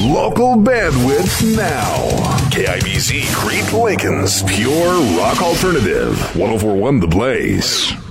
local bandwidth now. KIBZ Crete Lincoln's Pure Rock Alternative. 1041 The Blaze.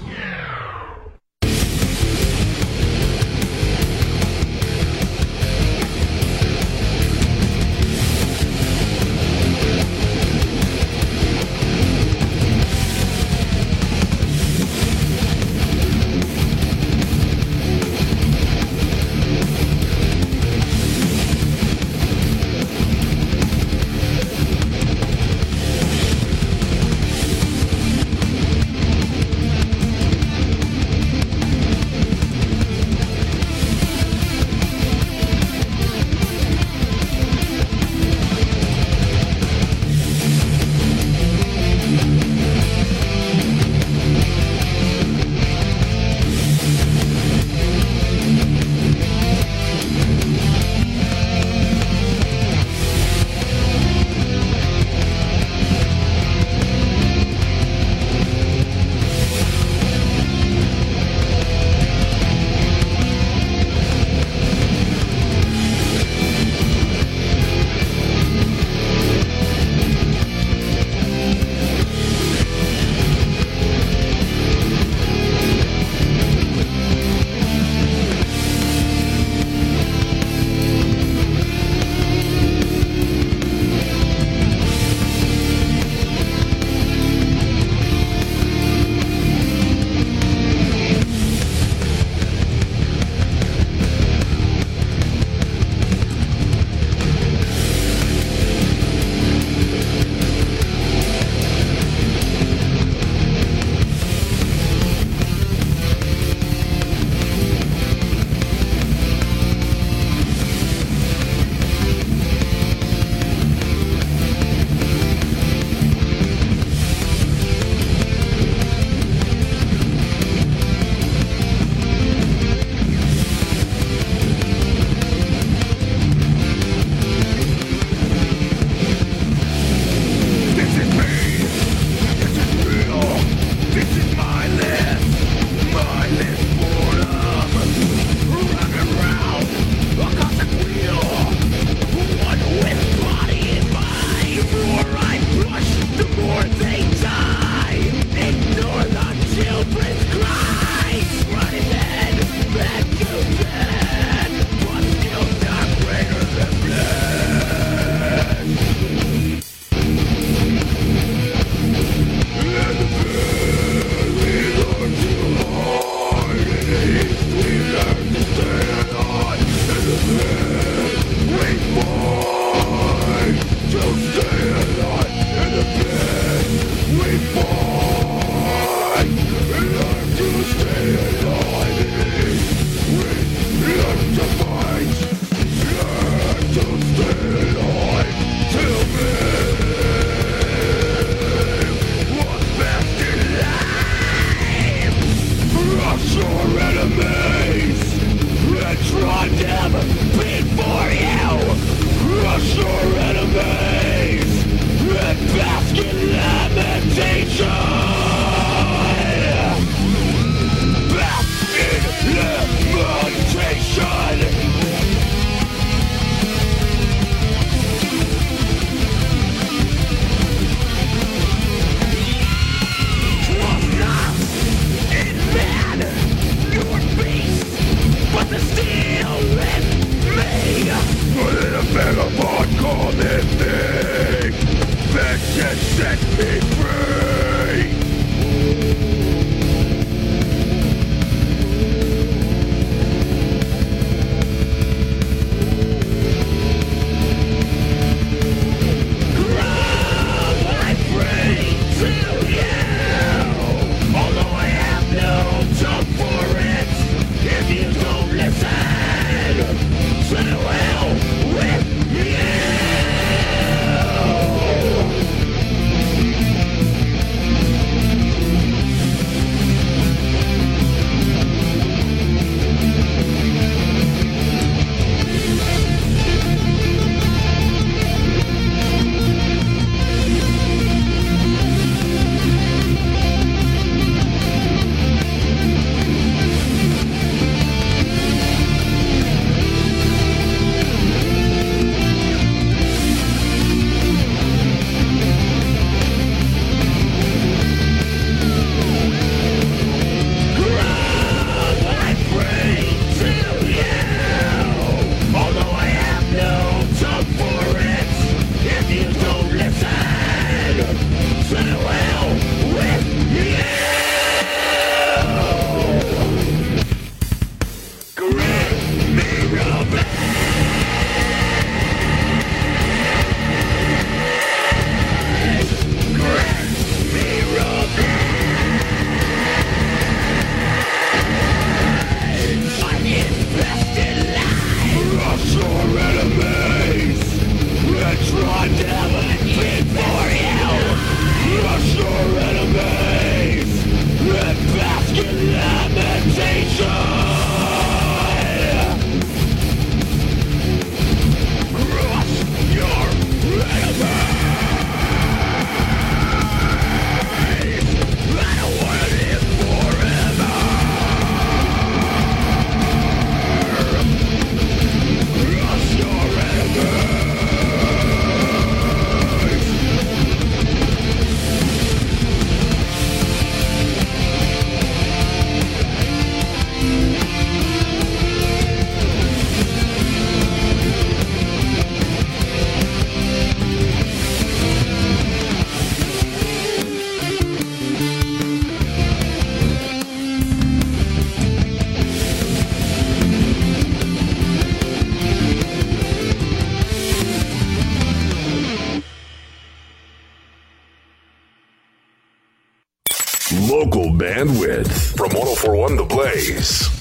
Local bandwidth from 1041 The Blaze.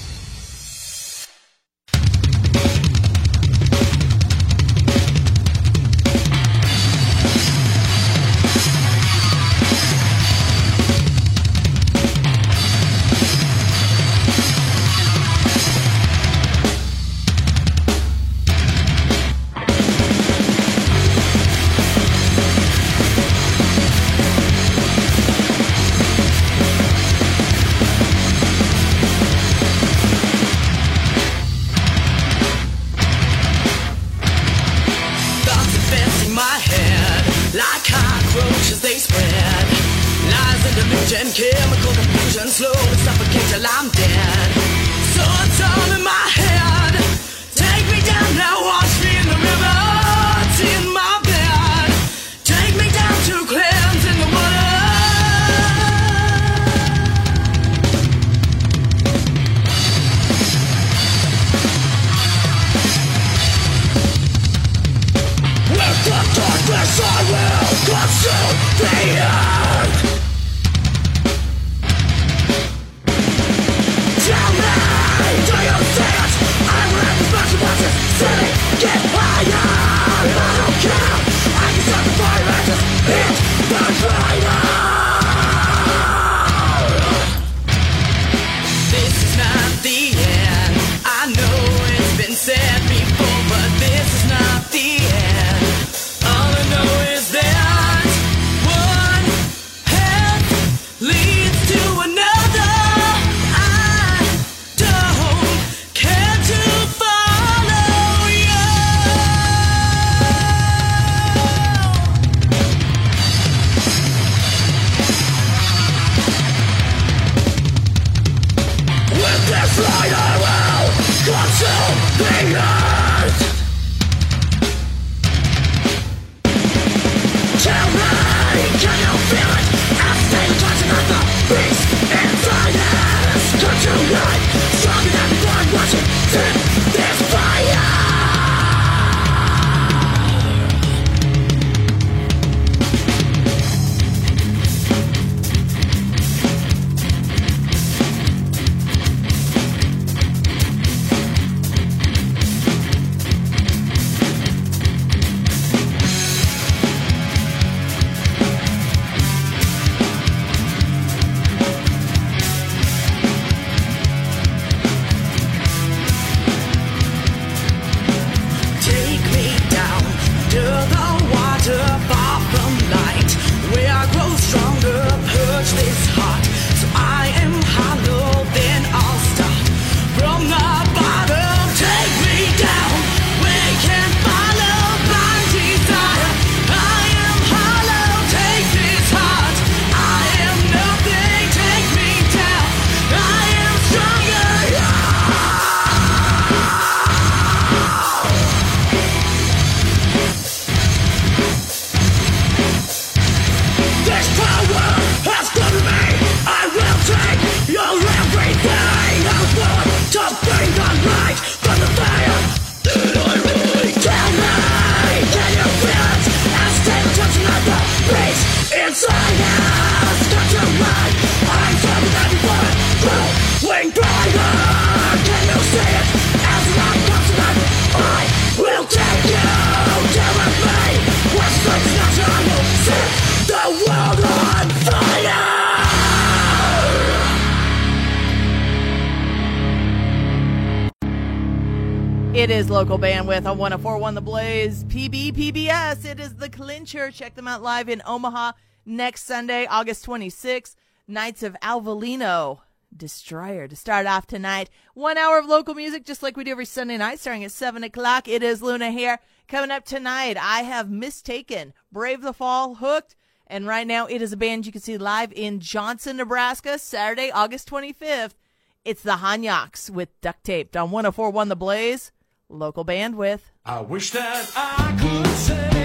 On 1041 The Blaze. PB PBS. It is the clincher. Check them out live in Omaha next Sunday, August 26th. Knights of Avellino. Destroyer to start off tonight. One hour of local music, just like we do every Sunday night, starting at 7 o'clock. It is Luna here. Coming up tonight, I have Mistaken, Brave the Fall, Hooked, and right now it is a band you can see live in Johnson, Nebraska, Saturday, August 25th. It's the Hanyaks with Duct Taped on 1041 The Blaze local bandwidth. I wish that I could say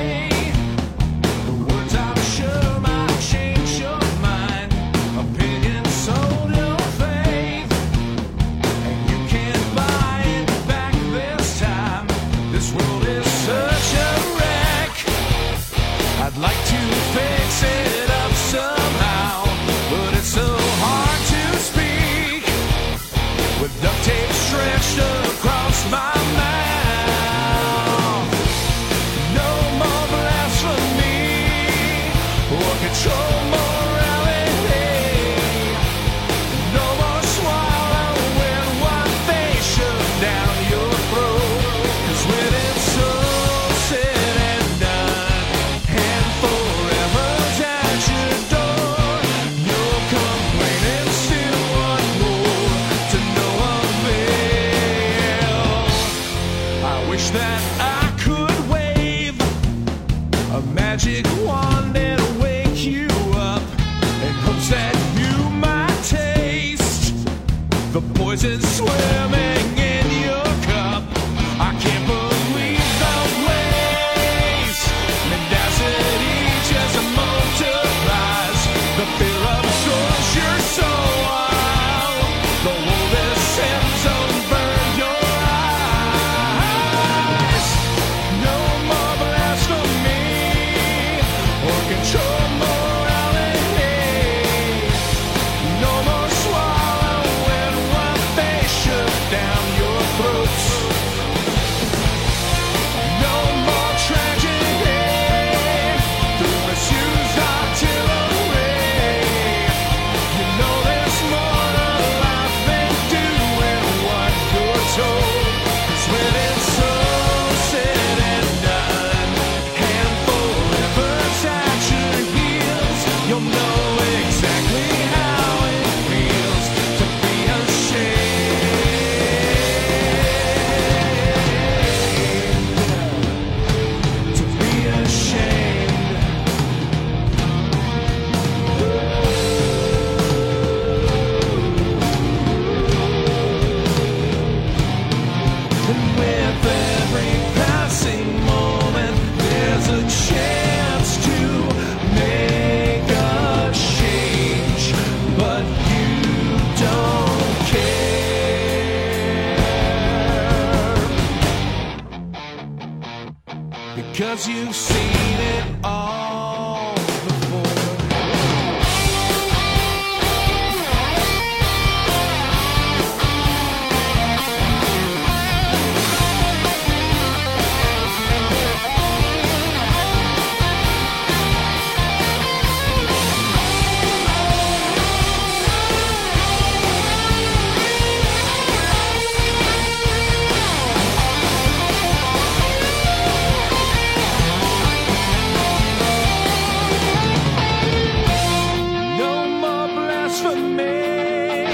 for me.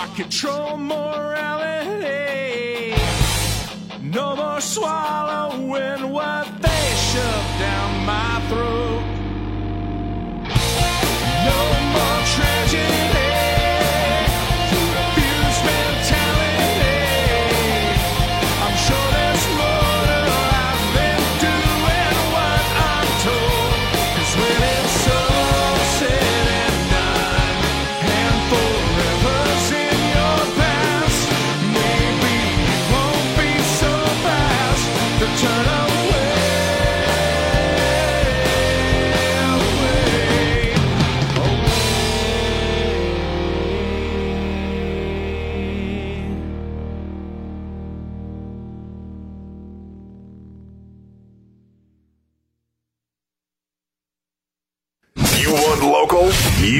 I control morality. No more swallowing what they shove down my throat. No more tragedy.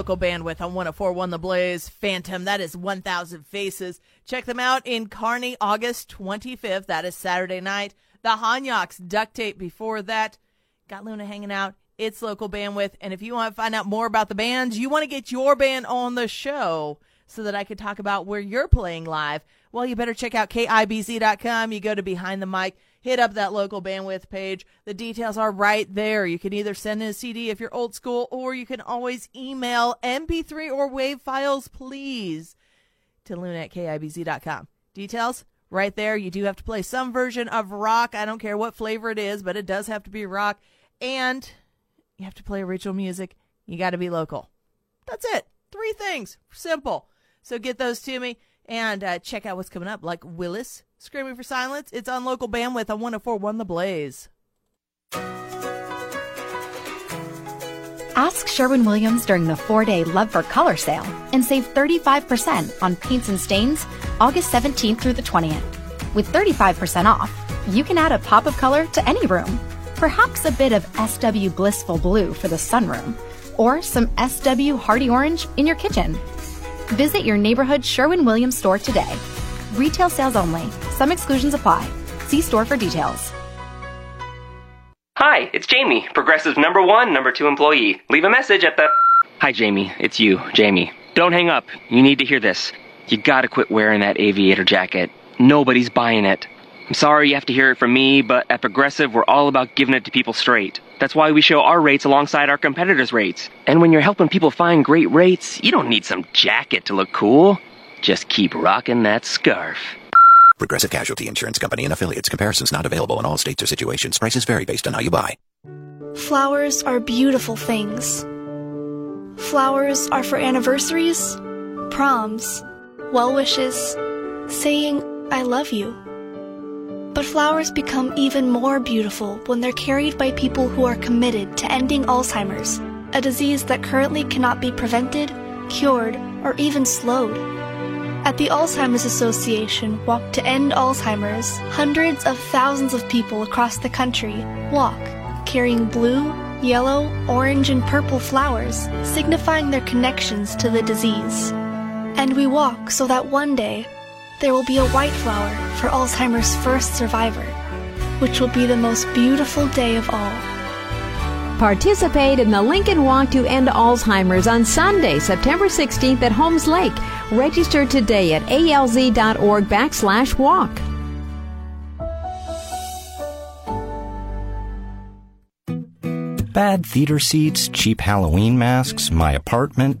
Local bandwidth on 1041 The Blaze. Phantom, that is 1000 Faces. Check them out in Kearney, August 25th. That is Saturday night. The Hanyaks duct tape before that. Got Luna hanging out. It's local bandwidth. And if you want to find out more about the bands, you want to get your band on the show so that I could talk about where you're playing live, well, you better check out KIBZ.com. You go to behind the mic, hit up that local bandwidth page. The details are right there. You can either send in a CD if you're old school, or you can always email MP3 or WAV files, please, to luna at KIBZ.com. Details right there. You do have to play some version of rock. I don't care what flavor it is, but it does have to be rock. And you have to play original music. You got to be local. That's it. Three things. Simple. So get those to me and uh, check out what's coming up, like Willis, Screaming for Silence. It's on local bandwidth on 1041 The Blaze. Ask Sherwin Williams during the four day Love for Color sale and save 35% on paints and stains August 17th through the 20th. With 35% off, you can add a pop of color to any room. Perhaps a bit of SW Blissful Blue for the sunroom, or some SW Hearty Orange in your kitchen. Visit your neighborhood Sherwin Williams store today. Retail sales only. Some exclusions apply. See store for details. Hi, it's Jamie, Progressive number one, number two employee. Leave a message at the. Hi, Jamie. It's you, Jamie. Don't hang up. You need to hear this. You gotta quit wearing that aviator jacket. Nobody's buying it. I'm sorry you have to hear it from me, but at Progressive, we're all about giving it to people straight. That's why we show our rates alongside our competitors' rates. And when you're helping people find great rates, you don't need some jacket to look cool. Just keep rocking that scarf. Progressive Casualty Insurance Company and affiliates. Comparisons not available in all states or situations. Prices vary based on how you buy. Flowers are beautiful things. Flowers are for anniversaries, proms, well wishes, saying, I love you. But flowers become even more beautiful when they're carried by people who are committed to ending Alzheimer's, a disease that currently cannot be prevented, cured, or even slowed. At the Alzheimer's Association Walk to End Alzheimer's, hundreds of thousands of people across the country walk, carrying blue, yellow, orange, and purple flowers, signifying their connections to the disease. And we walk so that one day there will be a white flower for Alzheimer's first survivor, which will be the most beautiful day of all. Participate in the Lincoln Walk to End Alzheimer's on Sunday, September 16th at Holmes Lake. Register today at alz.org backslash walk. Bad theater seats, cheap Halloween masks, my apartment,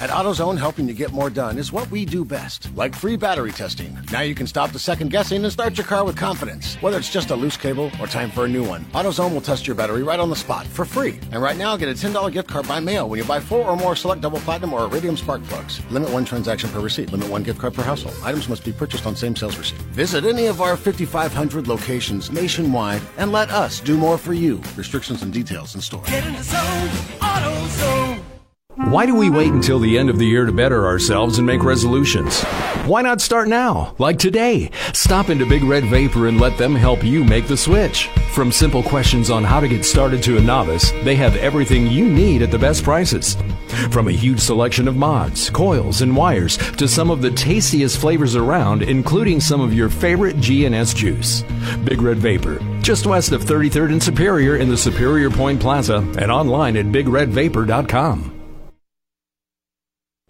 At AutoZone, helping you get more done is what we do best, like free battery testing. Now you can stop the second guessing and start your car with confidence. Whether it's just a loose cable or time for a new one, AutoZone will test your battery right on the spot for free. And right now, get a $10 gift card by mail when you buy four or more select double platinum or iridium spark plugs. Limit one transaction per receipt. Limit one gift card per household. Items must be purchased on same sales receipt. Visit any of our 5,500 locations nationwide and let us do more for you. Restrictions and details in store. Get in the zone, AutoZone Why do we wait until the end of the year to better ourselves and make resolutions? Why not start now, like today? Stop into Big Red Vapor and let them help you make the switch. From simple questions on how to get started to a novice, they have everything you need at the best prices. From a huge selection of mods, coils, and wires to some of the tastiest flavors around, including some of your favorite G&S juice. Big Red Vapor, just west of 33rd and Superior in the Superior Point Plaza and online at bigredvapor.com.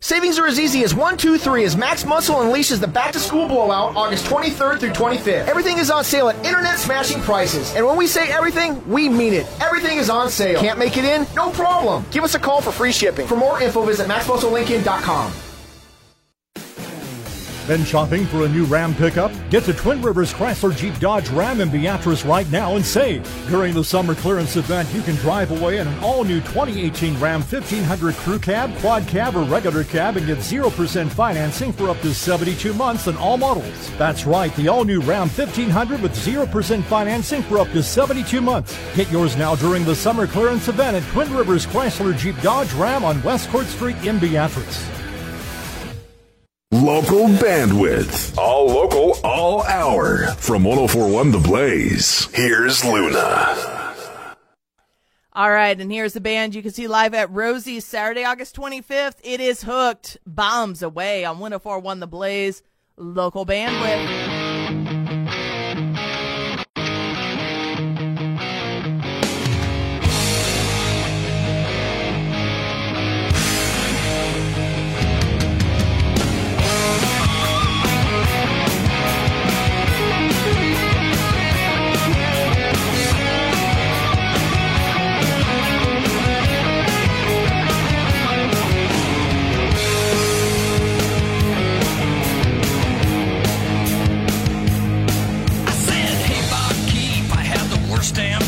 Savings are as easy as 1, 2, 3 as Max Muscle unleashes the back to school blowout August 23rd through 25th. Everything is on sale at internet smashing prices. And when we say everything, we mean it. Everything is on sale. Can't make it in? No problem. Give us a call for free shipping. For more info, visit maxmusclelincoln.com. Been shopping for a new Ram pickup? Get to Twin Rivers Chrysler Jeep Dodge Ram in Beatrice right now and save. During the summer clearance event, you can drive away in an all new 2018 Ram 1500 Crew Cab, Quad Cab, or regular cab and get 0% financing for up to 72 months on all models. That's right, the all new Ram 1500 with 0% financing for up to 72 months. Get yours now during the summer clearance event at Twin Rivers Chrysler Jeep Dodge Ram on West Court Street in Beatrice. Local bandwidth. All local, all hour. From 1041 The Blaze, here's Luna. All right, and here's the band you can see live at Rosie's Saturday, August 25th. It is Hooked Bombs Away on 1041 The Blaze. Local bandwidth. Had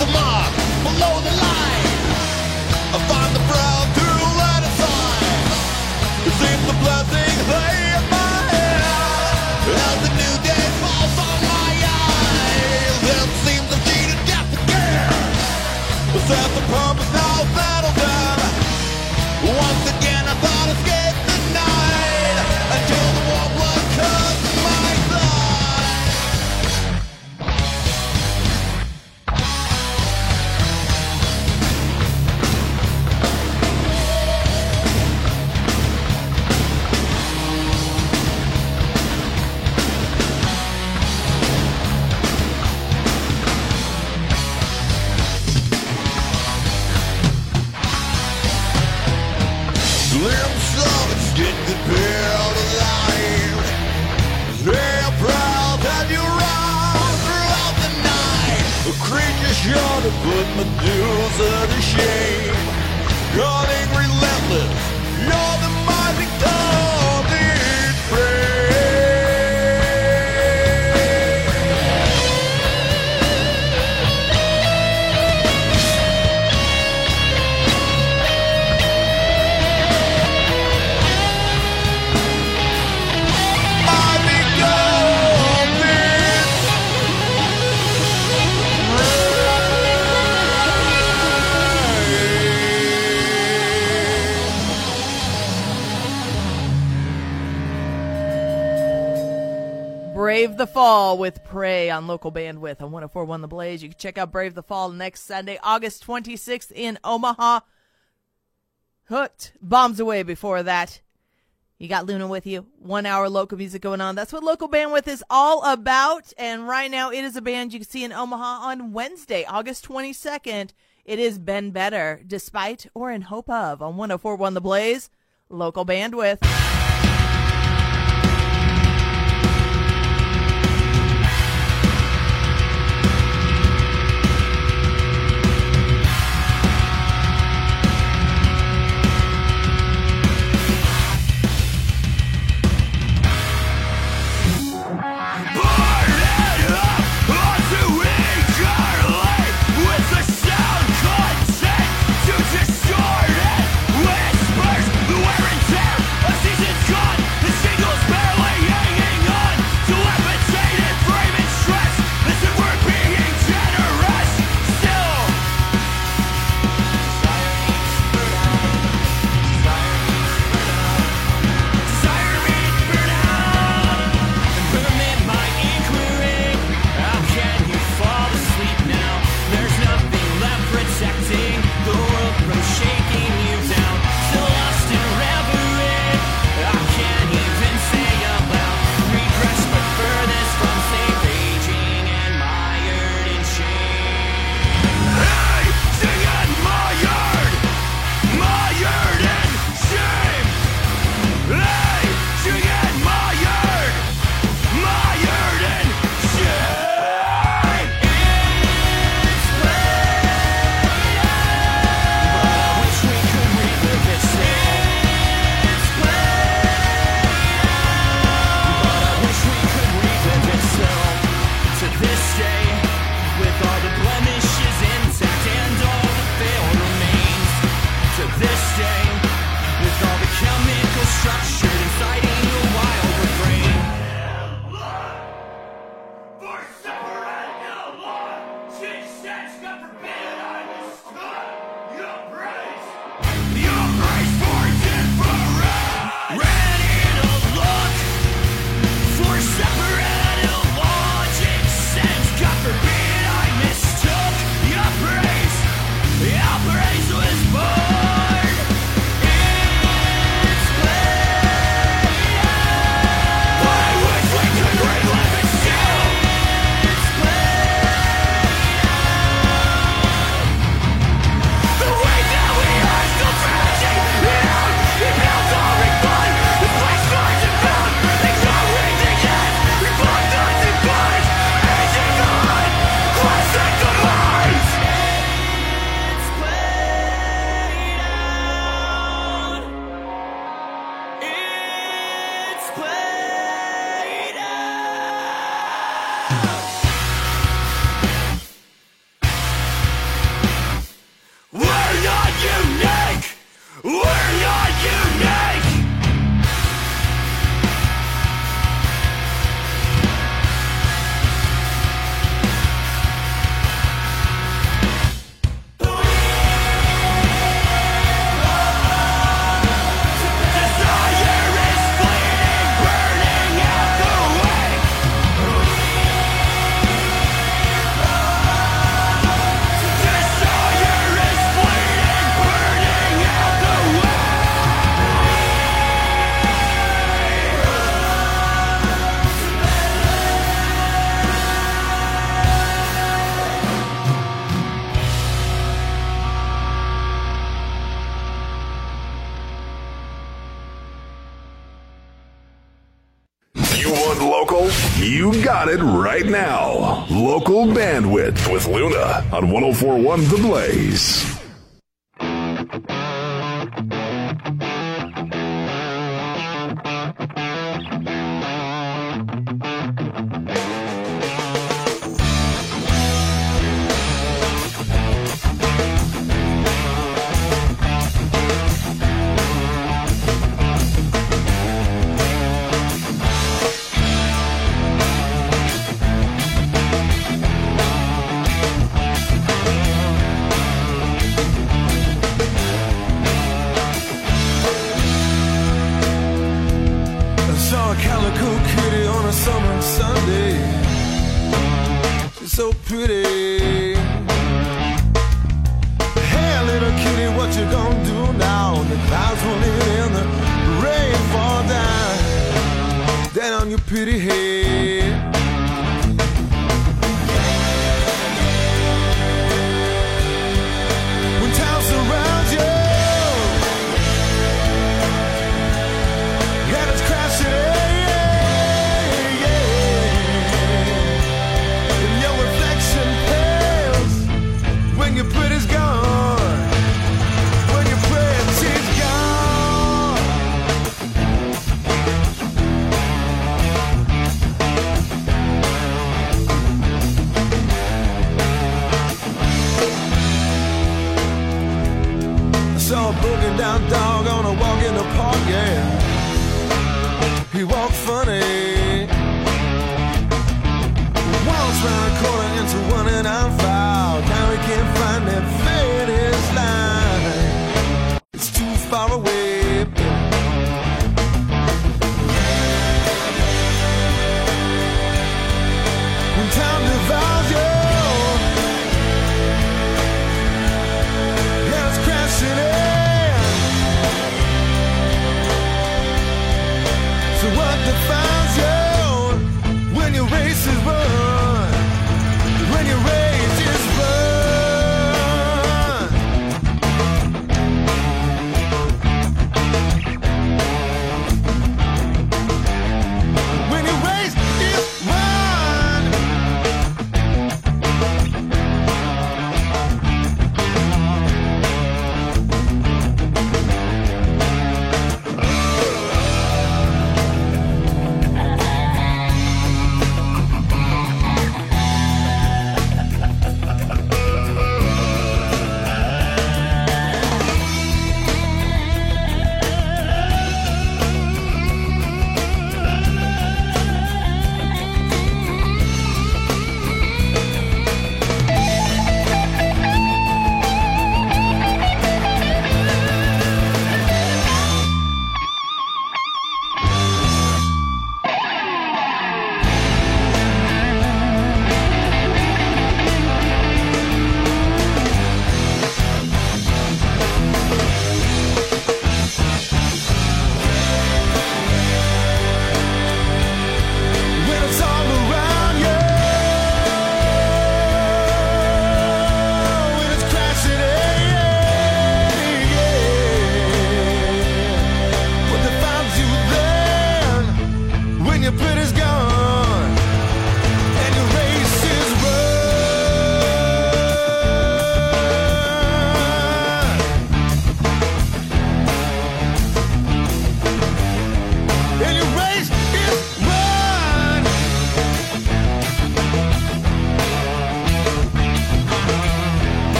the below the line. The to let it the lay in my. As the new day falls on my eyes, it seems I'm cheated again. The Brave the Fall with Prey on local bandwidth on 1041 The Blaze. You can check out Brave the Fall next Sunday, August 26th in Omaha. Hooked. Bombs away before that. You got Luna with you. One hour local music going on. That's what local bandwidth is all about. And right now, it is a band you can see in Omaha on Wednesday, August 22nd. It is Ben Better, despite or in hope of on 1041 The Blaze, local bandwidth. On 1041 The Blaze. a calico kitty on a summer Sunday. She's so pretty. Hey, little kitty, what you gonna do now? The clouds will in and the rain fall down. Down on your pretty head. Saw down dog on a walk in the park, yeah. He walked funny. Walks round a corner into one and I'm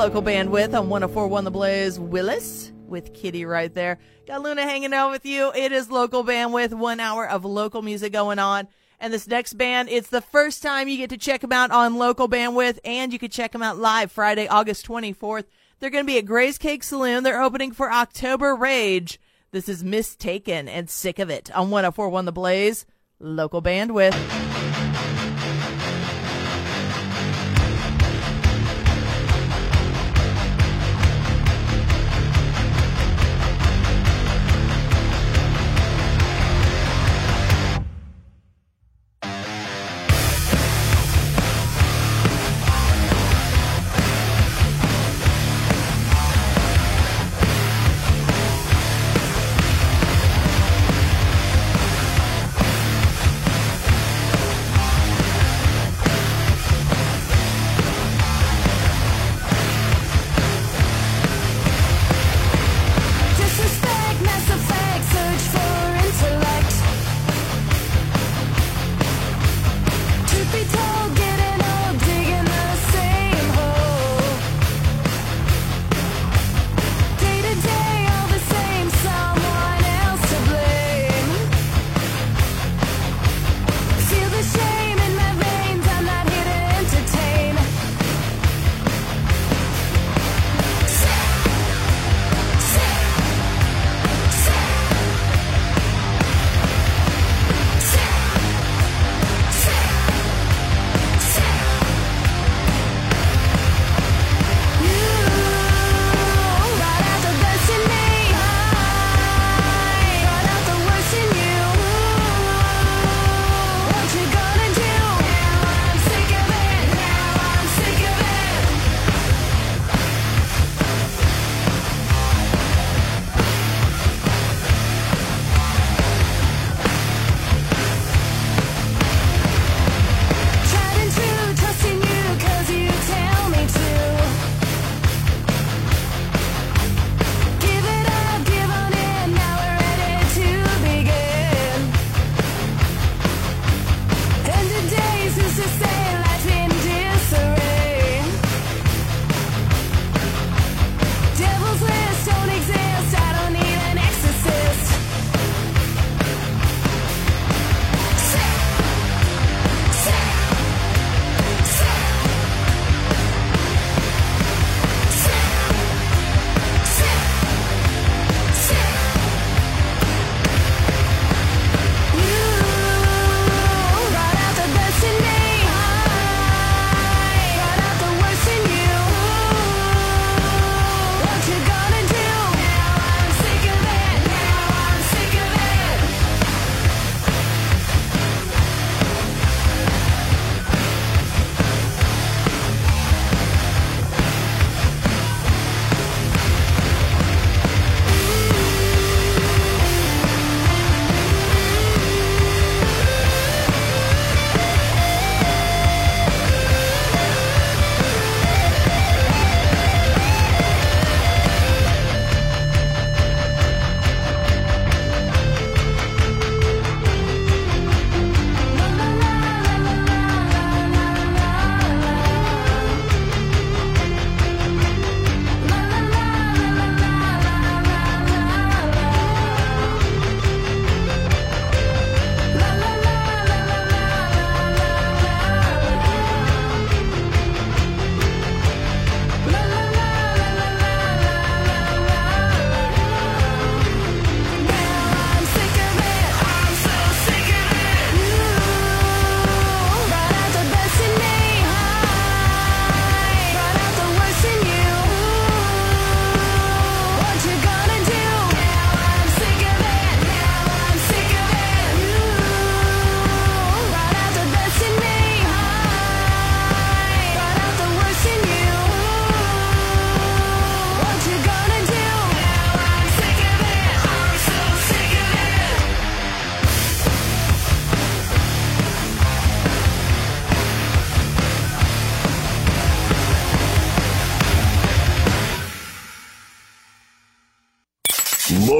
local bandwidth on 1041 The Blaze. Willis with Kitty right there. Got Luna hanging out with you. It is local bandwidth, one hour of local music going on. And this next band, it's the first time you get to check them out on local bandwidth, and you can check them out live Friday, August 24th. They're going to be at Gray's Keg Saloon. They're opening for October Rage. This is Mistaken and Sick of It on 1041 The Blaze, local bandwidth.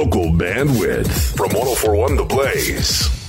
Local bandwidth from 1041 The Blaze.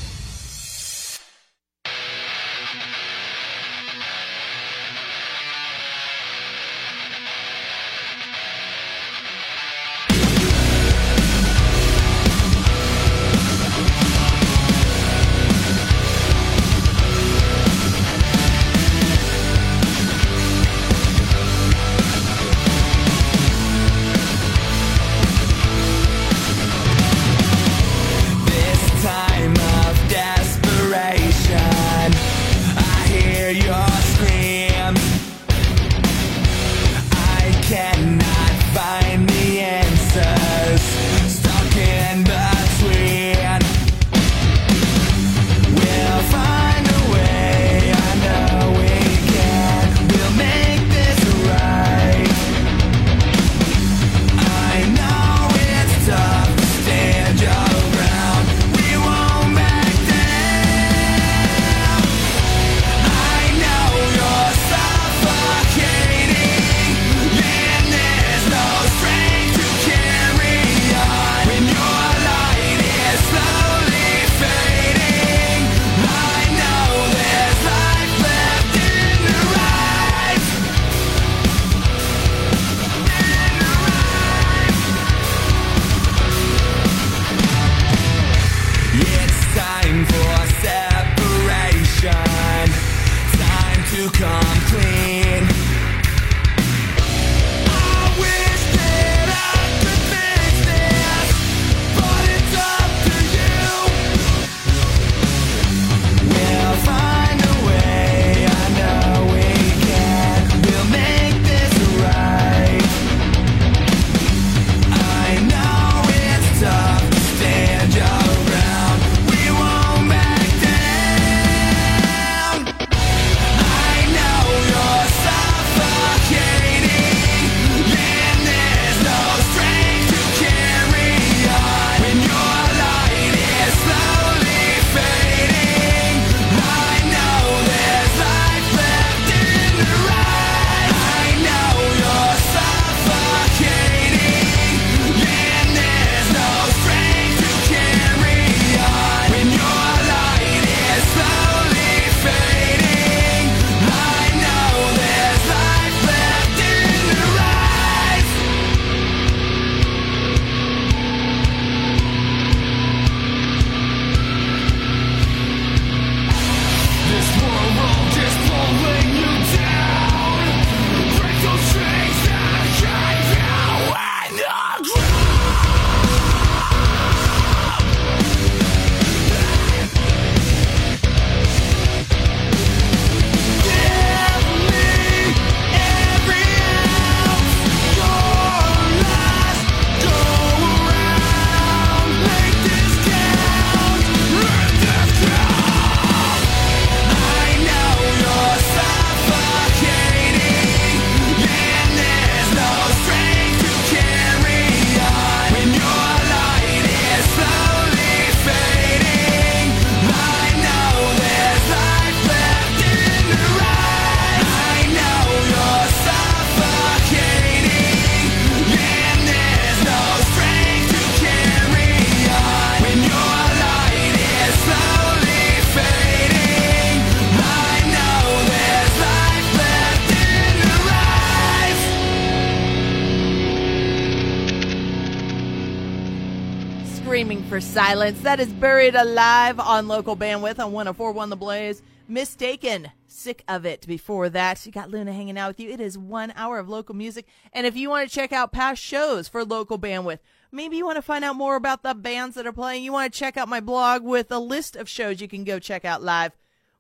Silence. That is buried alive on local bandwidth on 1041 The Blaze. Mistaken. Sick of it. Before that, you got Luna hanging out with you. It is one hour of local music. And if you want to check out past shows for local bandwidth, maybe you want to find out more about the bands that are playing, you want to check out my blog with a list of shows you can go check out live.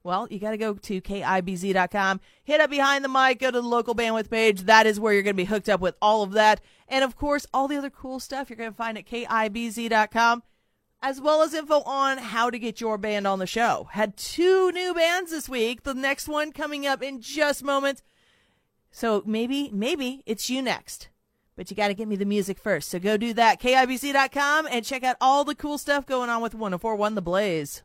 Well, you got to go to KIBZ.com, hit up behind the mic, go to the local bandwidth page. That is where you're going to be hooked up with all of that. And of course, all the other cool stuff you're going to find at KIBZ.com, as well as info on how to get your band on the show. Had two new bands this week. The next one coming up in just moments. So maybe, maybe it's you next. But you got to get me the music first. So go do that. KIBZ.com and check out all the cool stuff going on with 1041 The Blaze.